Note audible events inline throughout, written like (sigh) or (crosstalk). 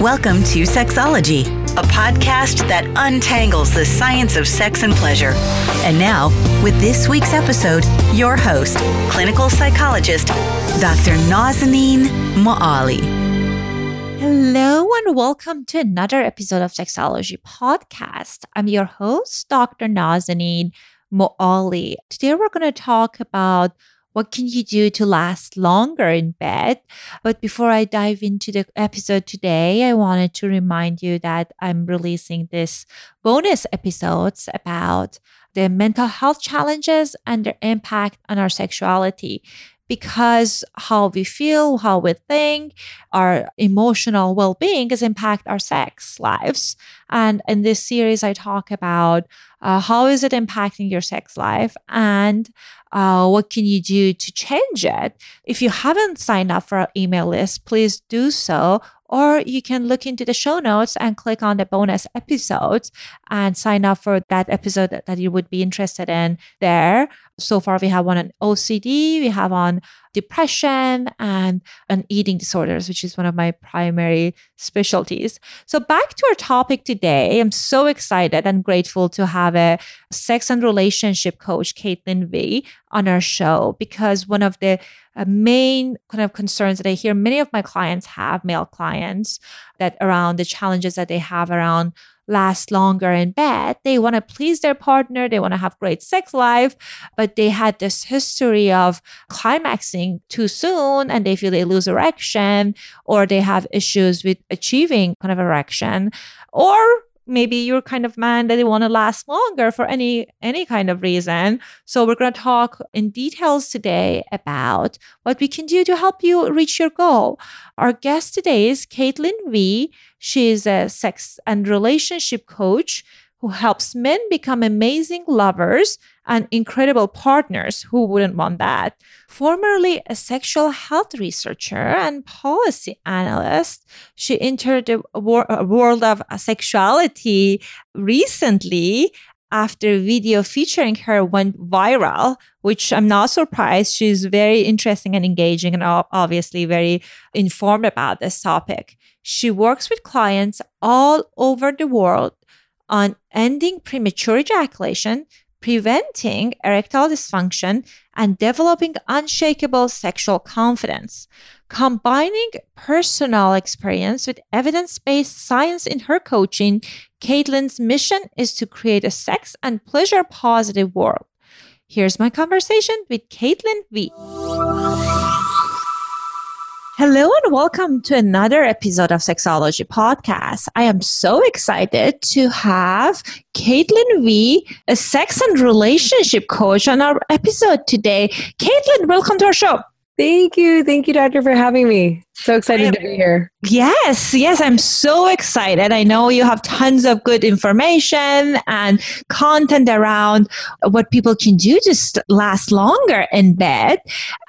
Welcome to Sexology, a podcast that untangles the science of sex and pleasure. And now, with this week's episode, your host, clinical psychologist, Dr. Nazanin Moali. Hello and welcome to another episode of Sexology Podcast. I'm your host, Dr. Nazanin Moali. Today we're going to talk about what can you do to last longer in bed? But before I dive into the episode today, I wanted to remind you that I'm releasing this bonus episodes about the mental health challenges and their impact on our sexuality because how we feel, how we think, our emotional well-being is impact our sex lives. And in this series, I talk about uh, how is it impacting your sex life and uh, what can you do to change it? If you haven't signed up for our email list, please do so. Or you can look into the show notes and click on the bonus episodes and sign up for that episode that, that you would be interested in there. So far, we have one on OCD, we have on depression and on eating disorders, which is one of my primary specialties. So, back to our topic today, I'm so excited and grateful to have a sex and relationship coach, Caitlin V, on our show because one of the uh, main kind of concerns that I hear many of my clients have, male clients, that around the challenges that they have around last longer in bed. They want to please their partner, they want to have great sex life, but they had this history of climaxing too soon and they feel they lose erection or they have issues with achieving kind of erection. Or maybe you're kind of man that they want to last longer for any any kind of reason. So we're going to talk in details today about what we can do to help you reach your goal. Our guest today is caitlin v she is a sex and relationship coach who helps men become amazing lovers and incredible partners. Who wouldn't want that? Formerly a sexual health researcher and policy analyst, she entered the uh, world of sexuality recently after a video featuring her went viral, which I'm not surprised. She's very interesting and engaging and obviously very informed about this topic. She works with clients all over the world on ending premature ejaculation, preventing erectile dysfunction, and developing unshakable sexual confidence. Combining personal experience with evidence based science in her coaching, Caitlin's mission is to create a sex and pleasure positive world. Here's my conversation with Caitlin V. Hello and welcome to another episode of Sexology Podcast. I am so excited to have Caitlin V, a sex and relationship coach, on our episode today. Caitlin, welcome to our show. Thank you. Thank you, Doctor, for having me. So excited to be here. Yes, yes, I'm so excited. I know you have tons of good information and content around what people can do to last longer in bed.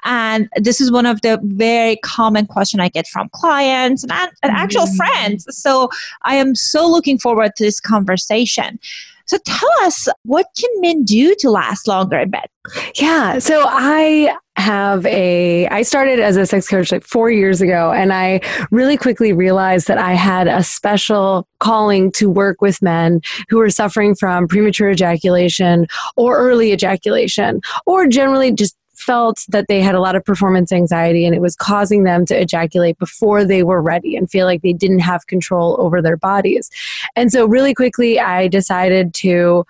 And this is one of the very common question I get from clients and, and actual mm. friends. So I am so looking forward to this conversation. So tell us, what can men do to last longer in bed? Yeah. So I have a I started as a sex coach like 4 years ago and I really quickly realized that I had a special calling to work with men who were suffering from premature ejaculation or early ejaculation or generally just felt that they had a lot of performance anxiety and it was causing them to ejaculate before they were ready and feel like they didn't have control over their bodies. And so really quickly I decided to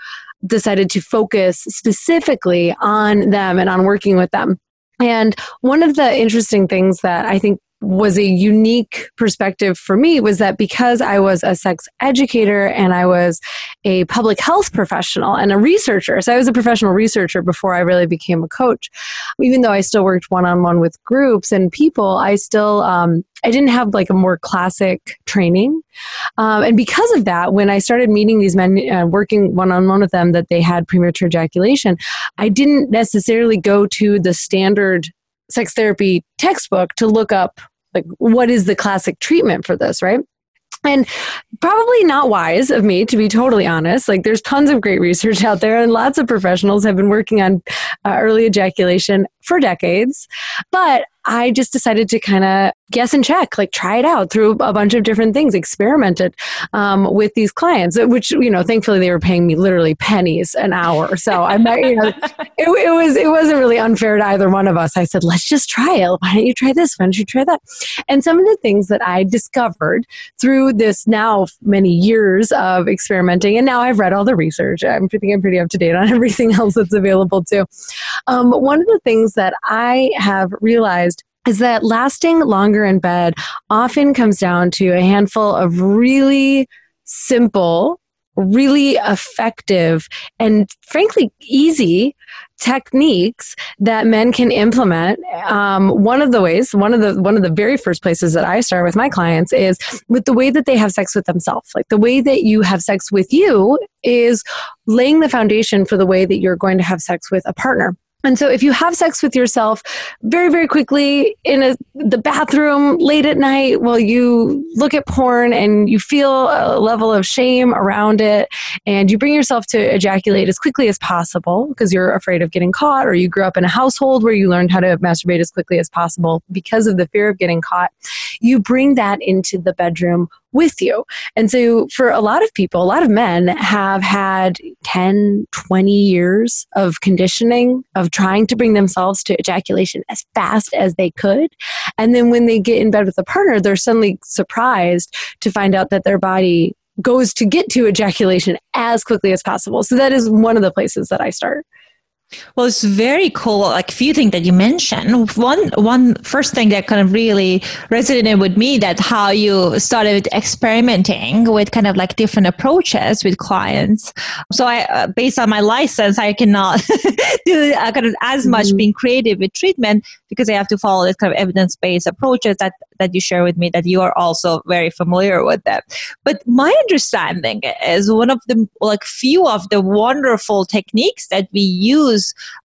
decided to focus specifically on them and on working with them. And one of the interesting things that I think was a unique perspective for me was that because I was a sex educator and I was a public health professional and a researcher, so I was a professional researcher before I really became a coach. Even though I still worked one on one with groups and people, I still um, I didn't have like a more classic training. Um, and because of that, when I started meeting these men, uh, working one on one with them, that they had premature ejaculation, I didn't necessarily go to the standard sex therapy textbook to look up like what is the classic treatment for this right? And probably not wise of me to be totally honest. Like there's tons of great research out there and lots of professionals have been working on uh, early ejaculation for decades. But i just decided to kind of guess and check like try it out through a bunch of different things experimented um, with these clients which you know thankfully they were paying me literally pennies an hour. So i might you know (laughs) it, it was it wasn't really unfair to either one of us. I said let's just try it. Why don't you try this? Why don't you try that? And some of the things that i discovered through this now many years of experimenting and now i've read all the research i'm think i'm pretty up to date on (laughs) everything else that's available too. Um, one of the things that i have realized is that lasting longer in bed often comes down to a handful of really simple, really effective, and frankly easy techniques that men can implement. Um, one of the ways, one of the one of the very first places that I start with my clients is with the way that they have sex with themselves. Like the way that you have sex with you is laying the foundation for the way that you're going to have sex with a partner. And so if you have sex with yourself very, very quickly in a, the bathroom late at night while you look at porn and you feel a level of shame around it and you bring yourself to ejaculate as quickly as possible because you're afraid of getting caught or you grew up in a household where you learned how to masturbate as quickly as possible because of the fear of getting caught, you bring that into the bedroom with you. And so, for a lot of people, a lot of men have had 10, 20 years of conditioning of trying to bring themselves to ejaculation as fast as they could. And then, when they get in bed with a partner, they're suddenly surprised to find out that their body goes to get to ejaculation as quickly as possible. So, that is one of the places that I start. Well, it's very cool. Like a few things that you mentioned. One, one first thing that kind of really resonated with me that how you started experimenting with kind of like different approaches with clients. So I, uh, based on my license, I cannot (laughs) do uh, kind of as much mm-hmm. being creative with treatment because I have to follow this kind of evidence-based approaches that that you share with me that you are also very familiar with them. But my understanding is one of the like few of the wonderful techniques that we use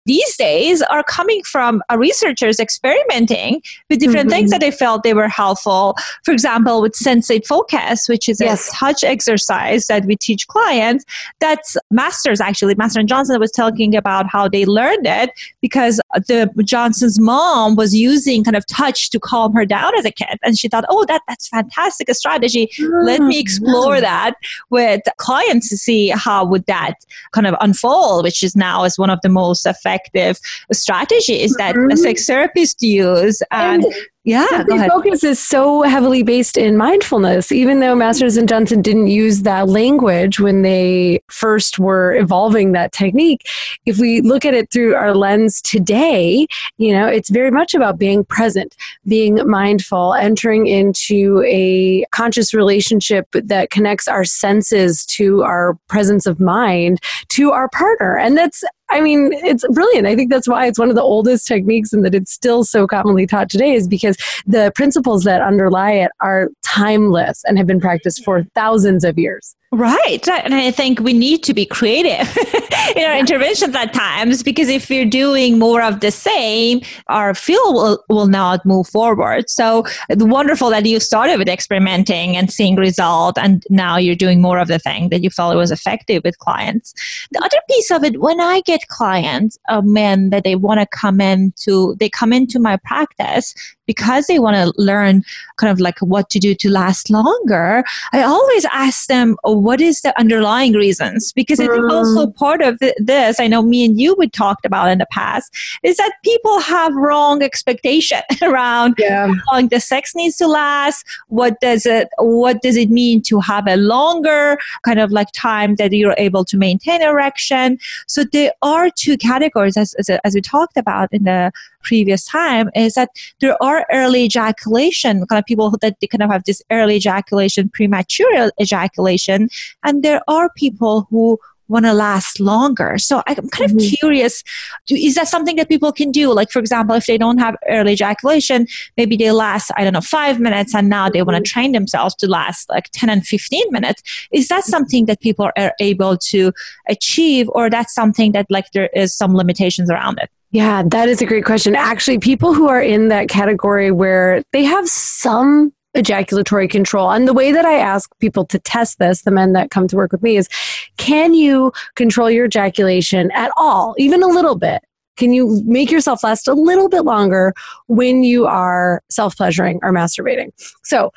these days are coming from researchers experimenting with different mm-hmm. things that they felt they were helpful. For example, with Sensate Focus, which is yes. a touch exercise that we teach clients. That's Masters actually. Master and Johnson was talking about how they learned it because the Johnson's mom was using kind of touch to calm her down as a kid, and she thought, "Oh, that that's fantastic a strategy. Mm-hmm. Let me explore that with clients to see how would that kind of unfold." Which is now is one of the most effective effective strategies that mm-hmm. sex therapists use. And, and yeah, the focus is so heavily based in mindfulness. Even though Masters and Johnson didn't use that language when they first were evolving that technique, if we look at it through our lens today, you know, it's very much about being present, being mindful, entering into a conscious relationship that connects our senses to our presence of mind to our partner. And that's I mean, it's brilliant. I think that's why it's one of the oldest techniques and that it's still so commonly taught today is because the principles that underlie it are timeless and have been practiced for thousands of years. Right. And I think we need to be creative (laughs) in our yeah. interventions at times because if we're doing more of the same, our field will, will not move forward. So uh, it's wonderful that you started with experimenting and seeing result and now you're doing more of the thing that you felt was effective with clients. The other piece of it, when I get clients of men that they want to come in to, they come into my practice because they want to learn kind of like what to do to last longer, I always ask them, oh, what is the underlying reasons? Because I think also mm. part of this, I know me and you we talked about in the past, is that people have wrong expectation (laughs) around yeah. how long the sex needs to last. What does it, what does it mean to have a longer kind of like time that you're able to maintain erection? So there are two categories as, as, as we talked about in the previous time is that there are early ejaculation kind of people that they kind of have this early ejaculation premature ejaculation and there are people who want to last longer. So I'm kind of mm-hmm. curious, is that something that people can do? Like, for example, if they don't have early ejaculation, maybe they last, I don't know, five minutes and now they want to mm-hmm. train themselves to last like 10 and 15 minutes. Is that something that people are able to achieve or that's something that like there is some limitations around it? Yeah, that is a great question. Actually, people who are in that category where they have some ejaculatory control. And the way that I ask people to test this, the men that come to work with me, is can you control your ejaculation at all, even a little bit? Can you make yourself last a little bit longer when you are self pleasuring or masturbating? So,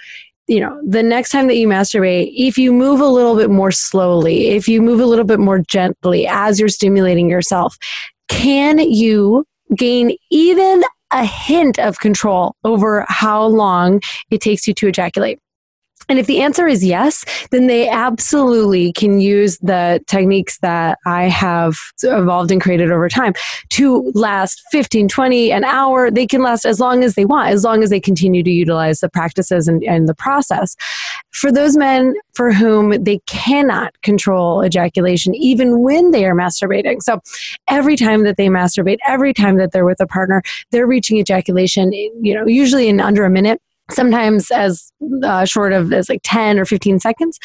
you know, the next time that you masturbate, if you move a little bit more slowly, if you move a little bit more gently as you're stimulating yourself, can you gain even a hint of control over how long it takes you to ejaculate? And if the answer is yes, then they absolutely can use the techniques that I have evolved and created over time to last 15, 20, an hour. They can last as long as they want, as long as they continue to utilize the practices and, and the process. For those men for whom they cannot control ejaculation, even when they are masturbating. So every time that they masturbate, every time that they're with a partner, they're reaching ejaculation, you know, usually in under a minute sometimes as uh, short of as like 10 or 15 seconds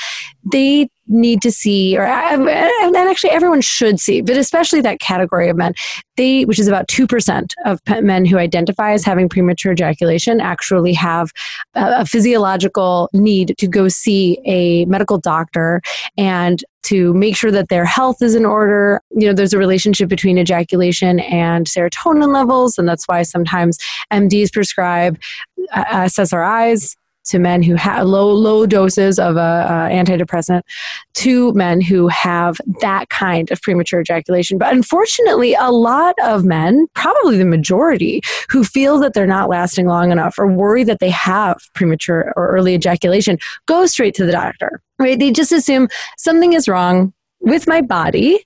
they need to see or and actually everyone should see but especially that category of men. They which is about 2% of men who identify as having premature ejaculation actually have a, physiological need to go see a medical doctor and to make sure that their health is in order. You know there's a relationship between ejaculation and serotonin levels and that's why sometimes mds prescribe uh, ssris to men who have low low doses of a, a, antidepressant to men who have that kind of premature ejaculation. But unfortunately a lot of men probably the majority who feel that they're not lasting long enough or worry that they have premature or early ejaculation go straight to the doctor right? They just assume something is wrong with my body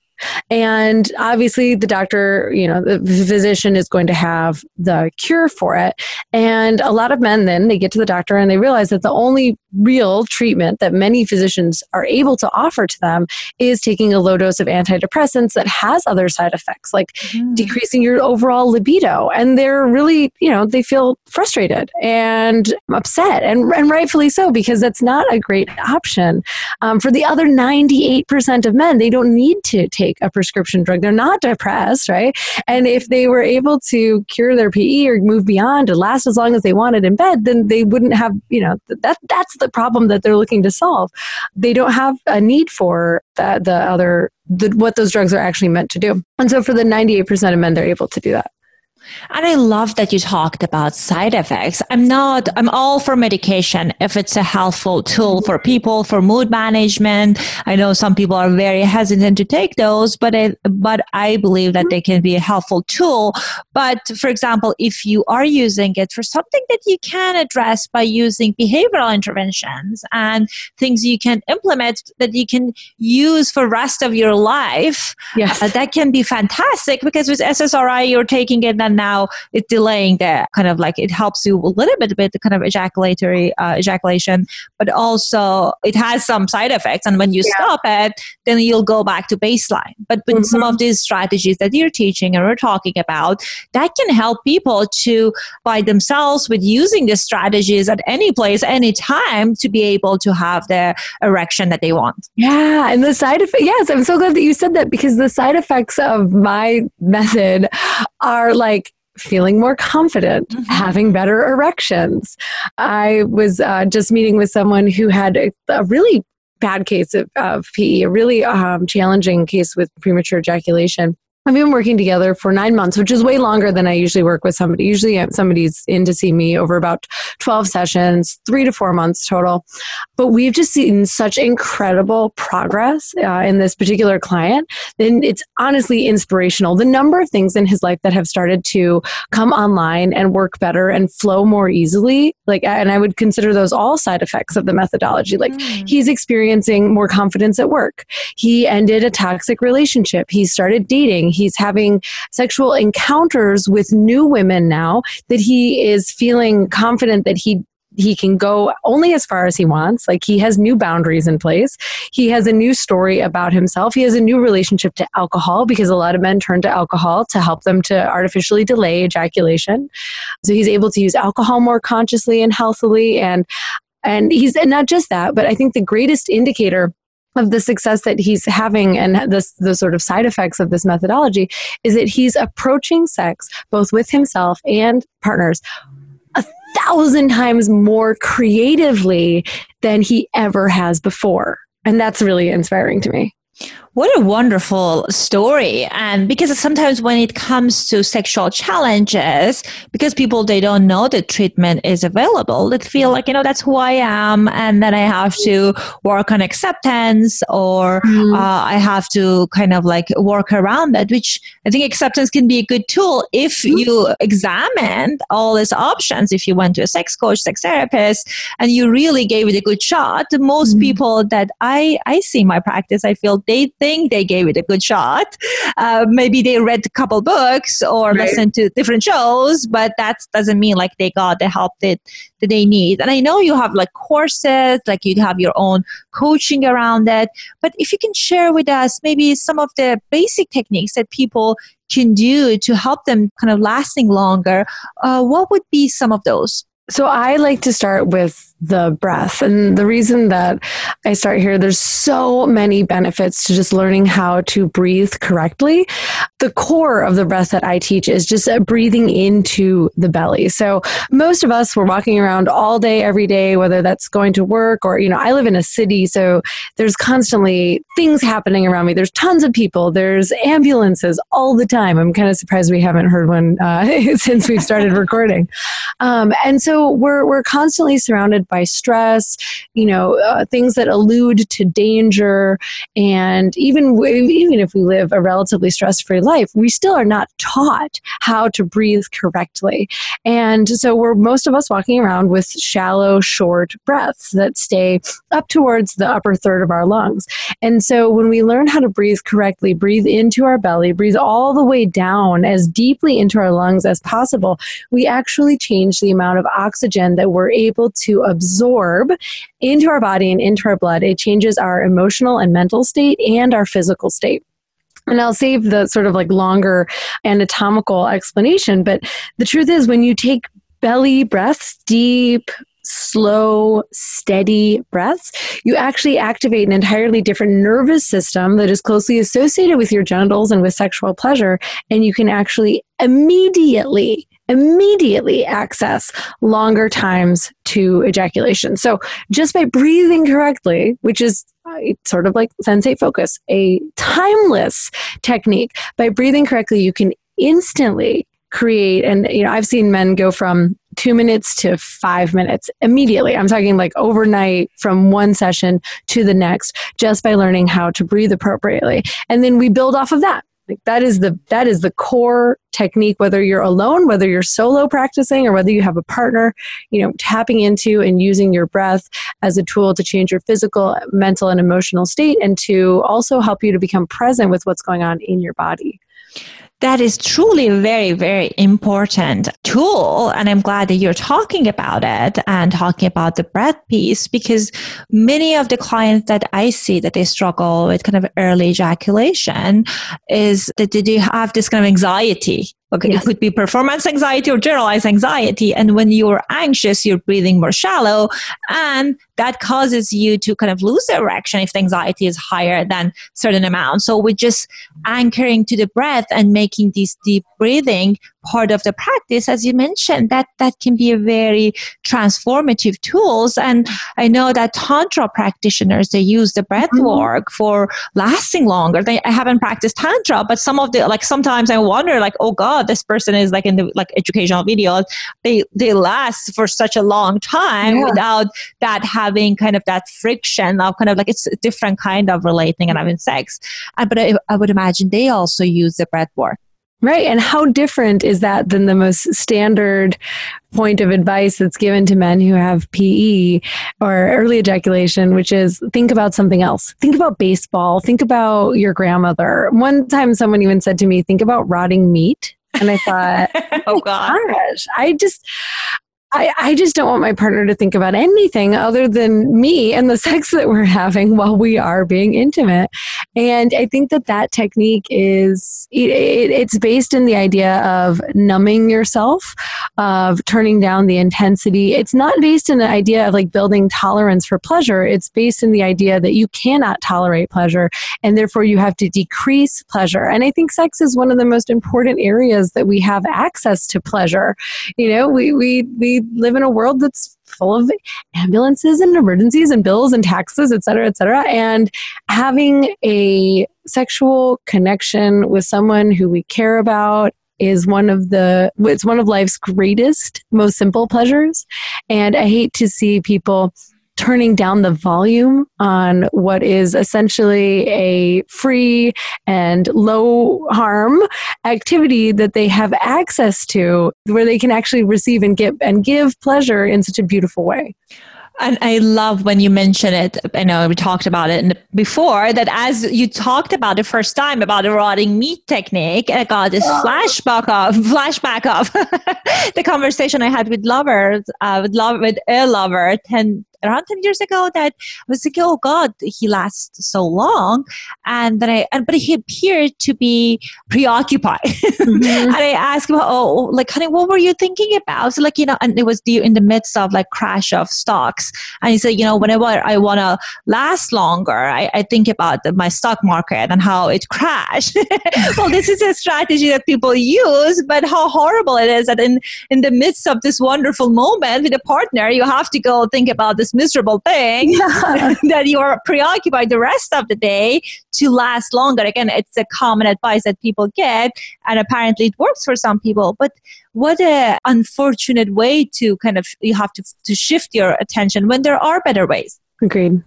and obviously, the doctor, you know, the physician is going to have the cure for it. And a lot of men then they get to the doctor and they realize that the only real treatment that many physicians are able to offer to them is taking a low dose of antidepressants that has other side effects like mm. decreasing your overall libido. And they're really, you know, they feel frustrated and upset, and, and rightfully so, because that's not a great option. Um, for the other 98% of men, they don't need to take take a prescription drug. They're not depressed, right? And if they were able to cure their PE or move beyond to last as long as they wanted in bed, then they wouldn't have, you know, that that's the problem that they're looking to solve. They don't have a need for the, the other the, what those drugs are actually meant to do. And so for the 98% of men, they're able to do that. And I love that you talked about side effects. I'm not, I'm all for medication if it's a helpful tool for people for mood management. I know some people are very hesitant to take those, but I, but I believe that they can be a helpful tool. But for example, if you are using it for something that you can address by using behavioral interventions and things you can implement that you can use for rest of your life, yes. Uh, that can be fantastic because with SSRI, you're taking it and now it's delaying the kind of like it helps you a little bit with the kind of ejaculatory uh, ejaculation, but also it has some side effects. And when you yeah. stop it, then you'll go back to baseline. But with mm-hmm. some of these strategies that you're teaching and we're talking about, that can help people to by themselves with using the strategies at any place, any time to be able to have the erection that they want. Yeah, and the side effects. Yes, I'm so glad that you said that because the side effects of my (laughs) method are like feeling more confident, mm-hmm. having better erections. I was uh, just meeting with someone who had a, a really bad case of, of PE, a really um, challenging case with premature ejaculation. I've been working together for nine months, which is way longer than I usually work with somebody. Usually, somebody's in to see me over about 12 sessions, three to four months total. But we've just seen such incredible progress uh, in this particular client. Then it's honestly inspirational. The number of things in his life that have started to come online and work better and flow more easily, like, and I would consider those all side effects of the methodology. Like, mm. he's experiencing more confidence at work. He ended a toxic relationship. He started dating he's having sexual encounters with new women now that he is feeling confident that he he can go only as far as he wants. Like he has new boundaries in place. He has a new story about himself. He has a new relationship to alcohol because a lot of men turn to alcohol to help them to artificially delay ejaculation. So he's able to use alcohol more consciously and healthily. And and he's and not just that, but I think the greatest indicator of the success that he's having and this the sort of side effects of this methodology is that he's approaching sex both with himself and partners a thousand times more creatively than he ever has before. And that's really inspiring to me What a wonderful story. And because sometimes when it comes to sexual challenges, because people they don't know the treatment is available, they feel like, you know, that's who I am and then I have to work on acceptance or mm. uh, I have to kind of like work around that, which I think acceptance can be a good tool if mm. you examine all these options. If you went to a sex coach, sex therapist, and you really gave it a good shot, most mm. people that I, I see in my practice, I feel they think they gave it a good shot. Uh, maybe they read a couple books or right. listened to different shows, but that doesn't mean like they got the help that, that they need. And I know you have like courses, like you have your own coaching around it. But if you can share with us maybe some of the basic techniques that people can do to help them kind of lasting longer, uh, what would be some of those? So I like to start with the breath. And the reason that I start here, there's so many benefits to just learning how to breathe correctly. The core of the breath that I teach is just breathing into the belly. So most of us, we're walking around all day, every day, whether that's going to work or, you know, I live in a city, so there's constantly things happening around me. There's tons of people, there's ambulances all the time. I'm kind of surprised we haven't heard one uh, (laughs) since we've started recording. Um, and so we're, we're constantly surrounded by stress, you know, uh, things that allude to danger. And even, even if we live a relatively stress free life, we still are not taught how to breathe correctly. And so we're most of us walking around with shallow, short breaths that stay up towards the upper third of our lungs. And so when we learn how to breathe correctly, breathe into our belly, breathe all the way down as deeply into our lungs as possible, we actually change the amount of oxygen that we're able to absorb into our body and into our blood. It changes our emotional and mental state and our physical state. And I'll save the sort of like longer anatomical explanation, but the truth is when you take belly breaths, deep, slow, steady breaths, you actually activate an entirely different nervous system that is closely associated with your genitals and with sexual pleasure. And you can actually immediately immediately access longer times to ejaculation. So just by breathing correctly, which is uh, sort of like sensate focus, a timeless technique, by breathing correctly, you can instantly create and you know I've seen men go from 2 minutes to 5 minutes immediately. I'm talking like overnight from one session to the next just by learning how to breathe appropriately. And then we build off of that. Like that is the that is the core technique whether you're alone, whether you're solo practicing or whether you have a partner, you know, tapping into and using your breath as a tool to change your physical, mental and emotional state and to also help you to become present with what's going on in your body that is truly a very, very important tool. And I'm glad that you're talking about it and talking about the breath piece because many of the clients that I see that they struggle with kind of early ejaculation is that they do have this kind of anxiety Okay, yes. it could be performance anxiety or generalized anxiety. And when you're anxious, you're breathing more shallow, and that causes you to kind of lose the erection if the anxiety is higher than certain amount. So we're just anchoring to the breath and making this deep breathing part of the practice, as you mentioned, that that can be a very transformative tools. And I know that tantra practitioners they use the breath mm-hmm. work for lasting longer. They, I haven't practiced tantra, but some of the like sometimes I wonder like, oh God, this person is like in the like educational videos, they they last for such a long time yeah. without that having kind of that friction of kind of like it's a different kind of relating and having sex. Uh, but I, I would imagine they also use the breath work. Right. And how different is that than the most standard point of advice that's given to men who have PE or early ejaculation, which is think about something else. Think about baseball. Think about your grandmother. One time someone even said to me, think about rotting meat. And I thought, (laughs) oh, oh gosh, I just, I, I just don't want my partner to think about anything other than me and the (laughs) sex that we're having while we are being intimate. And I think that that technique is, it, it, it's based in the idea of numbing yourself, of turning down the intensity. It's not based in the idea of like building tolerance for pleasure. It's based in the idea that you cannot tolerate pleasure and therefore you have to decrease pleasure. And I think sex is one of the most important areas that we have access to pleasure. You know, we, we, we live in a world that's full of ambulances and emergencies and bills and taxes, et cetera, et cetera. And having a sexual connection with someone who we care about is one of the it's one of life's greatest most simple pleasures and i hate to see people turning down the volume on what is essentially a free and low harm activity that they have access to where they can actually receive and get and give pleasure in such a beautiful way and I love when you mention it. I know we talked about it before that as you talked about the first time about the rotting meat technique, I got this flashback of (laughs) flashback of (laughs) the conversation I had with lovers, uh, with love with a lover 10, around 10 years ago that I was like, oh God, he lasts so long. And then I, and, but he appeared to be preoccupied. Mm-hmm. (laughs) and I asked him, oh, like, honey, what were you thinking about? So like, you know, and it was the, in the midst of like crash of stocks. And he said, you know, whenever I want to last longer, I, I think about the, my stock market and how it crashed. (laughs) well, this is a strategy that people use, but how horrible it is that in, in the midst of this wonderful moment with a partner, you have to go think about this miserable thing yeah. (laughs) that you are preoccupied the rest of the day to last longer. Again, it's a common advice that people get, and apparently it works for some people. But what a unfortunate way to kind of you have to to shift your attention when there are better ways. Agreed.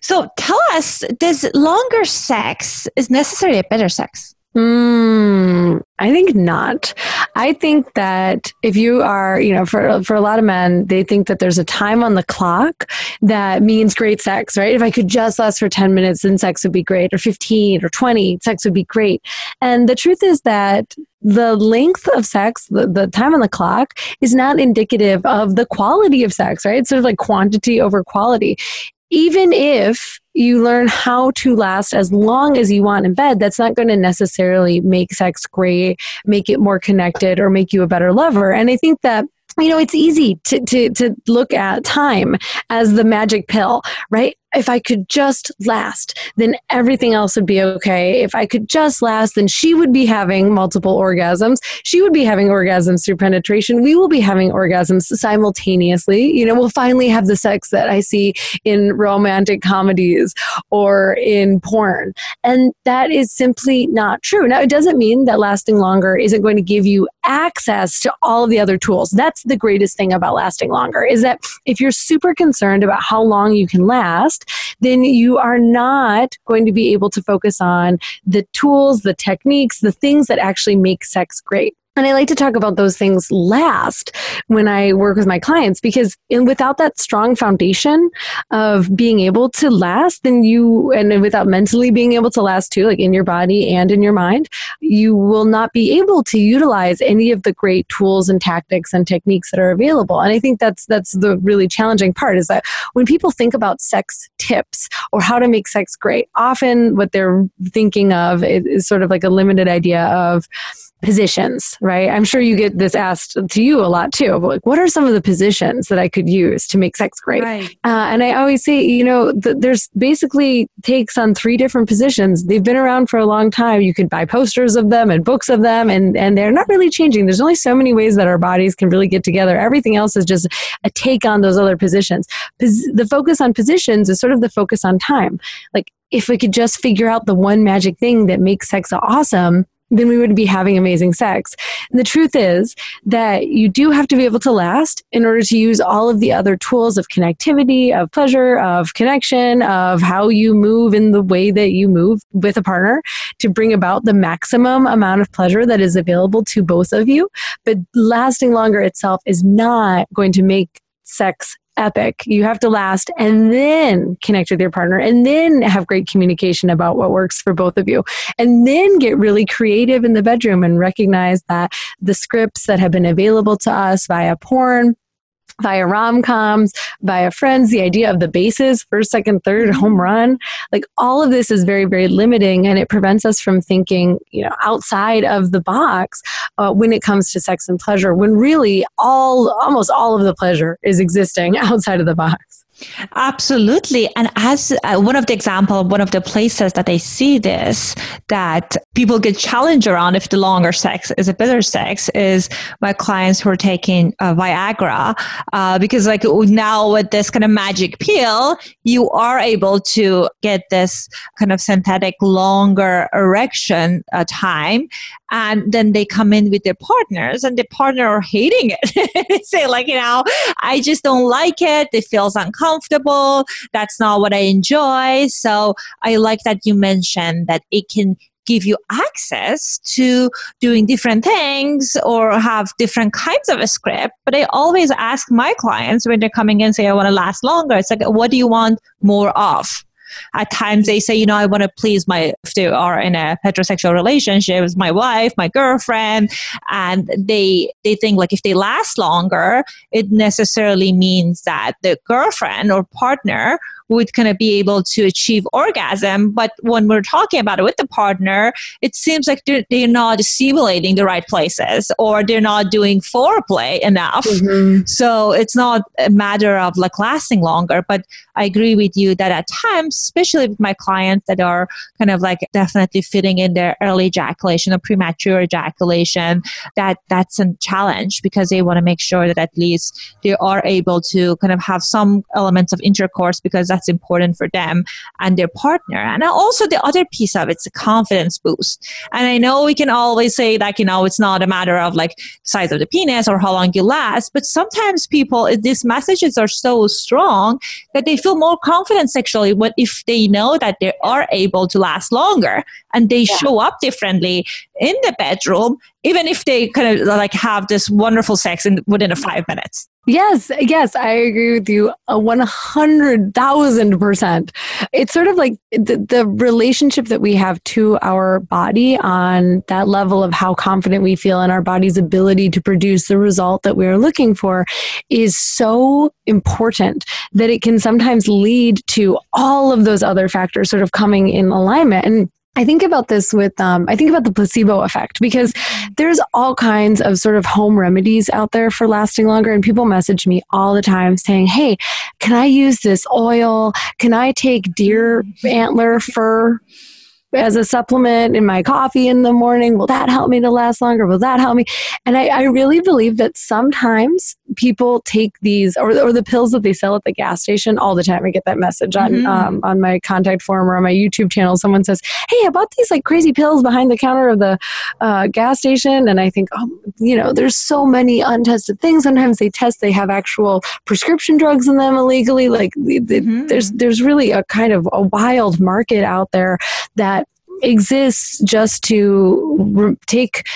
So tell us, does longer sex is necessarily a better sex? Mm, I think not. I think that if you are, you know, for for a lot of men, they think that there's a time on the clock that means great sex, right? If I could just last for 10 minutes, then sex would be great, or 15 or 20, sex would be great. And the truth is that the length of sex, the, the time on the clock, is not indicative of the quality of sex, right? It's sort of like quantity over quality even if you learn how to last as long as you want in bed, that's not going to necessarily make sex great, make it more connected, or make you a better lover. And I think that you know it's easy to, to to look at time as the magic pill right if I could just last, then everything else would be okay. If I could just last, then she would be having multiple orgasms. She would be having orgasms through penetration. We will be having orgasms simultaneously. You know, we'll finally have the sex that I see in romantic comedies or in porn. And that is simply not true. Now, it doesn't mean that lasting longer isn't going to give you access to all of the other tools. That's the greatest thing about lasting longer is that if you're super concerned about how long you can last, then you are not going to be able to focus on the tools, the techniques, the things that actually make sex great. And I like to talk about those things last when I work with my clients because in, without that strong foundation of being able to last, then you, and without mentally being able to last too, like in your body and in your mind, you will not be able to utilize any of the great tools and tactics and techniques that are available. And I think that's, that's the really challenging part is that when people think about sex tips or how to make sex great, often what they're thinking of is, is sort of like a limited idea of, positions, right? I'm sure you get this asked to you a lot too. Like, what are some of the positions that I could use to make sex great? Right. Uh, and I always say, you know, th- there's basically takes on three different positions. They've been around for a long time. You could buy posters of them and books of them, and and they're not really changing. There's only so many ways that our bodies can really get together. Everything else is just a take on those other positions. Pos- the focus on positions is sort of the focus on time. Like if we could just figure out the one magic thing that makes sex awesome then we would be having amazing sex. And the truth is that you do have to be able to last in order to use all of the other tools of connectivity, of pleasure, of connection, of how you move in the way that you move with a partner to bring about the maximum amount of pleasure that is available to both of you. But lasting longer itself is not going to make sex epic. You have to last and then connect with your partner and then have great communication about what works for both of you. And then get really creative in the bedroom and recognize that the scripts that have been available to us via porn, via rom coms, via friends, the idea of the bases, first, second, third, mm-hmm. home run. Like all of this is very, very limiting and it prevents us from thinking, you know, outside of the box uh, when it comes to sex and pleasure, when really all, almost all of the pleasure is existing (laughs) outside of the box. Absolutely. And as uh, one of the example, one of the places that I see this, that people get challenged around if the longer sex is a better sex is my clients who are taking uh, Viagra uh, because like now with this kind of magic pill you are able to get this kind of synthetic longer erection uh, time. And then they come in with their partners and the partner are hating it. (laughs) Say like you know i just don't like it. It feels uncomfortable. That's not what i enjoy. So i like that you mentioned that it can give you access to doing different things or have different kinds of a script. But I always ask my clients when they're coming in say, I want to last longer. It's like, what do you want more of? At times they say, you know, I want to please my, if they are in a heterosexual relationship with my wife, my girlfriend, and they, they think like if they last longer, it necessarily means that the girlfriend or partner would kind of be able to achieve orgasm. But when we're talking about it with the partner, it seems like they're, they're not stimulating the right places or they're not doing foreplay enough. Mm-hmm. So it's not a matter of like lasting longer. But I agree with you that at times, especially with my clients that are kind of like definitely fitting in their early ejaculation or premature ejaculation, that that's a challenge because they want to make sure that at least they are able to kind of have some elements of intercourse because that's that's important for them and their partner. And also the other piece of it's a confidence boost. And I know we can always say like, you know, it's not a matter of like size of the penis or how long you last, but sometimes people, these messages are so strong that they feel more confident sexually what if they know that they are able to last longer and they yeah. show up differently in the bedroom, even if they kind of like have this wonderful sex in within a five minutes. Yes, yes, I agree with you a 100,000%. It's sort of like the, the relationship that we have to our body on that level of how confident we feel in our body's ability to produce the result that we're looking for is so important that it can sometimes lead to all of those other factors sort of coming in alignment. And I think about this with, um, I think about the placebo effect because there's all kinds of sort of home remedies out there for lasting longer. And people message me all the time saying, Hey, can I use this oil? Can I take deer antler fur as a supplement in my coffee in the morning? Will that help me to last longer? Will that help me? And I, I really believe that sometimes people take these or, or the pills that they sell at the gas station all the time. I get that message on mm-hmm. um, on my contact form or on my YouTube channel. Someone says, "Hey, I bought these like crazy pills behind the counter of the uh, gas station," and I think, oh, you know, there's so many untested things. Sometimes they test; they have actual prescription drugs in them illegally. Like mm-hmm. there's there's really a kind of a wild market out there that exists just to re- take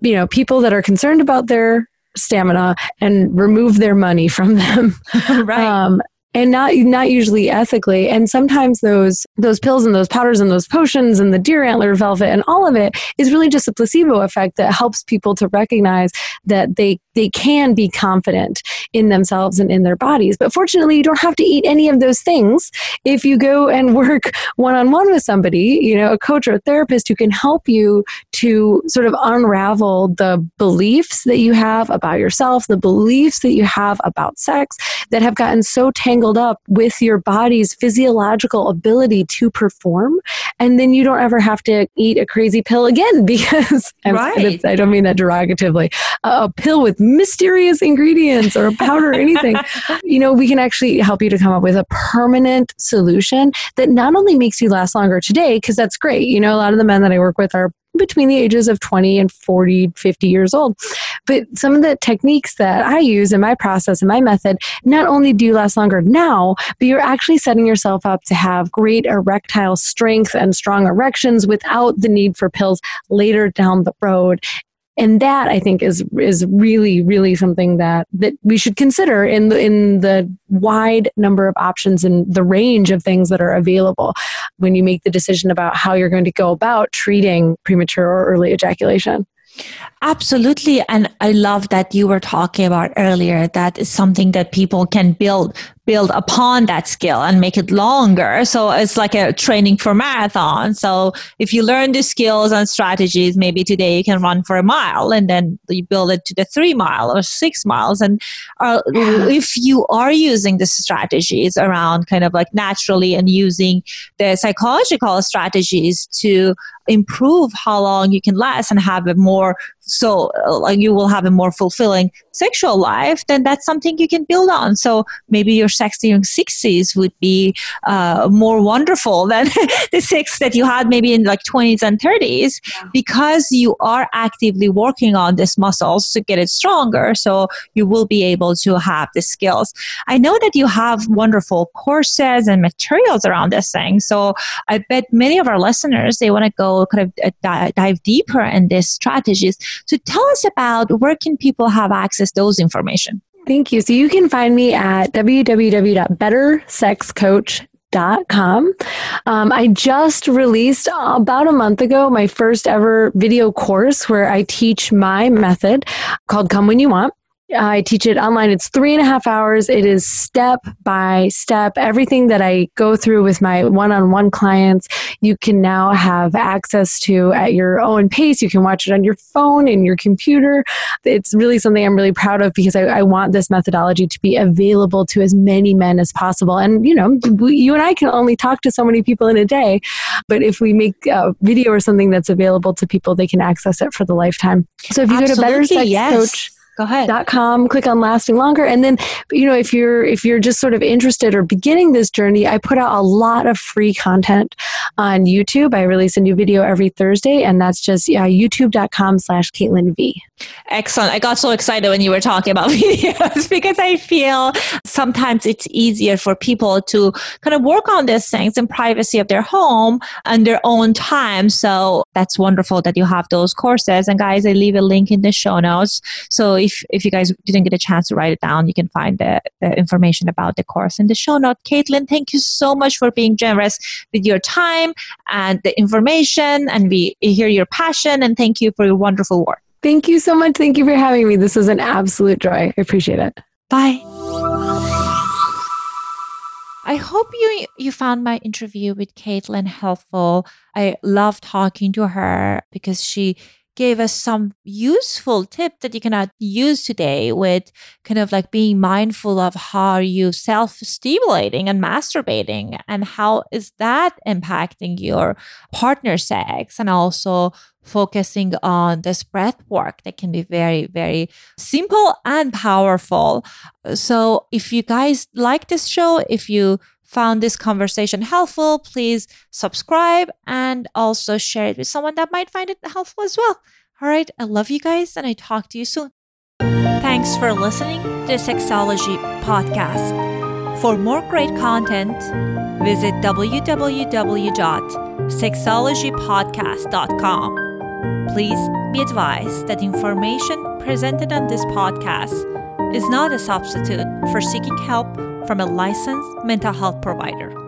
you know people that are concerned about their stamina and remove their money from them. (laughs) Right. Um, and not not usually ethically. And sometimes those those pills and those powders and those potions and the deer antler velvet and all of it is really just a placebo effect that helps people to recognize that they they can be confident in themselves and in their bodies. But fortunately you don't have to eat any of those things. If you go and (laughs) work one on one with somebody you know a coach or a therapist who can help you to sort of unravel the beliefs that you have about yourself the beliefs that you have about sex that have gotten so tangled tangled up with your body's physiological ability to perform. And then you don't ever have to eat a crazy pill again (laughs) because right. I don't mean that derogatively. A, a pill with mysterious ingredients or a powder or anything. (laughs) you know, we can actually help you to come up with a permanent solution that not only makes you last longer today, because that's great. You know, a lot of the men that I work with are between the ages of 20 and 40, 50 years old. But some of the techniques that I use in my process and my method, not only do you last longer now, but you're actually setting yourself up to have great erectile strength and strong erections without the need for pills later down the road and that I think is is really really something that that we should consider in the in the wide number of options and the range of things that are available when you make the decision about how you're going to go about treating premature or early ejaculation. Absolutely. And I love that you were talking about earlier that is something that people can build build upon that skill and make it longer. So it's like a training for marathon. So if you learn the skills and strategies, maybe today you can run for a mile and then you build it to the three mile or six miles. And uh, if you are using the strategies around kind of like naturally and using the psychological strategies to improve how long you can last and have a more so uh, you will have a more fulfilling sexual life then that's something you can build on so maybe your sex during 60s would be uh, more wonderful (laughs) than the sex that you had maybe in like 20s and 30s yeah. because you are actively working on these muscles to get it stronger so you will be able to have the skills i know that you have wonderful courses and materials around this thing so i bet many of our listeners they want to go kind of uh, dive deeper in these strategies. So tell us about where can people have access to those information? Thank you. So you can find me at www.bettersexcoach.com. Um, I just released about a month ago my first ever video course where I teach my method called Come When You Want. I teach it online. It's three and a half hours. It is step by step. Everything that I go through with my one on one clients, you can now have access to at your own pace. You can watch it on your phone, in your computer. It's really something I'm really proud of because I, I want this methodology to be available to as many men as possible. And, you know, we, you and I can only talk to so many people in a day. But if we make a video or something that's available to people, they can access it for the lifetime. So if you Absolutely, go to Better Sex yes. Coach, Go ahead. Dot com, click on lasting longer. And then, you know, if you're if you're just sort of interested or beginning this journey, I put out a lot of free content on YouTube. I release a new video every Thursday, and that's just yeah, youtube.com slash Caitlin V. Excellent. I got so excited when you were talking about (laughs) videos because I feel sometimes it's easier for people to kind of work on these things in privacy of their home and their own time. So that's wonderful that you have those courses. And guys, I leave a link in the show notes. So if, if you guys didn't get a chance to write it down, you can find the, the information about the course in the show note. Caitlin, thank you so much for being generous with your time and the information. And we hear your passion and thank you for your wonderful work. Thank you so much. Thank you for having me. This was an absolute joy. I appreciate it. Bye. I hope you you found my interview with Caitlin helpful. I love talking to her because she gave us some useful tip that you can use today with kind of like being mindful of how you self-stimulating and masturbating and how is that impacting your partner sex and also focusing on this breath work that can be very very simple and powerful. So if you guys like this show if you found this conversation helpful, please subscribe and also share it with someone that might find it helpful as well. All right, I love you guys and I talk to you soon. Thanks for listening to Sexology Podcast. For more great content, visit www.sexologypodcast.com. Please be advised that information presented on this podcast is not a substitute for seeking help from a licensed mental health provider.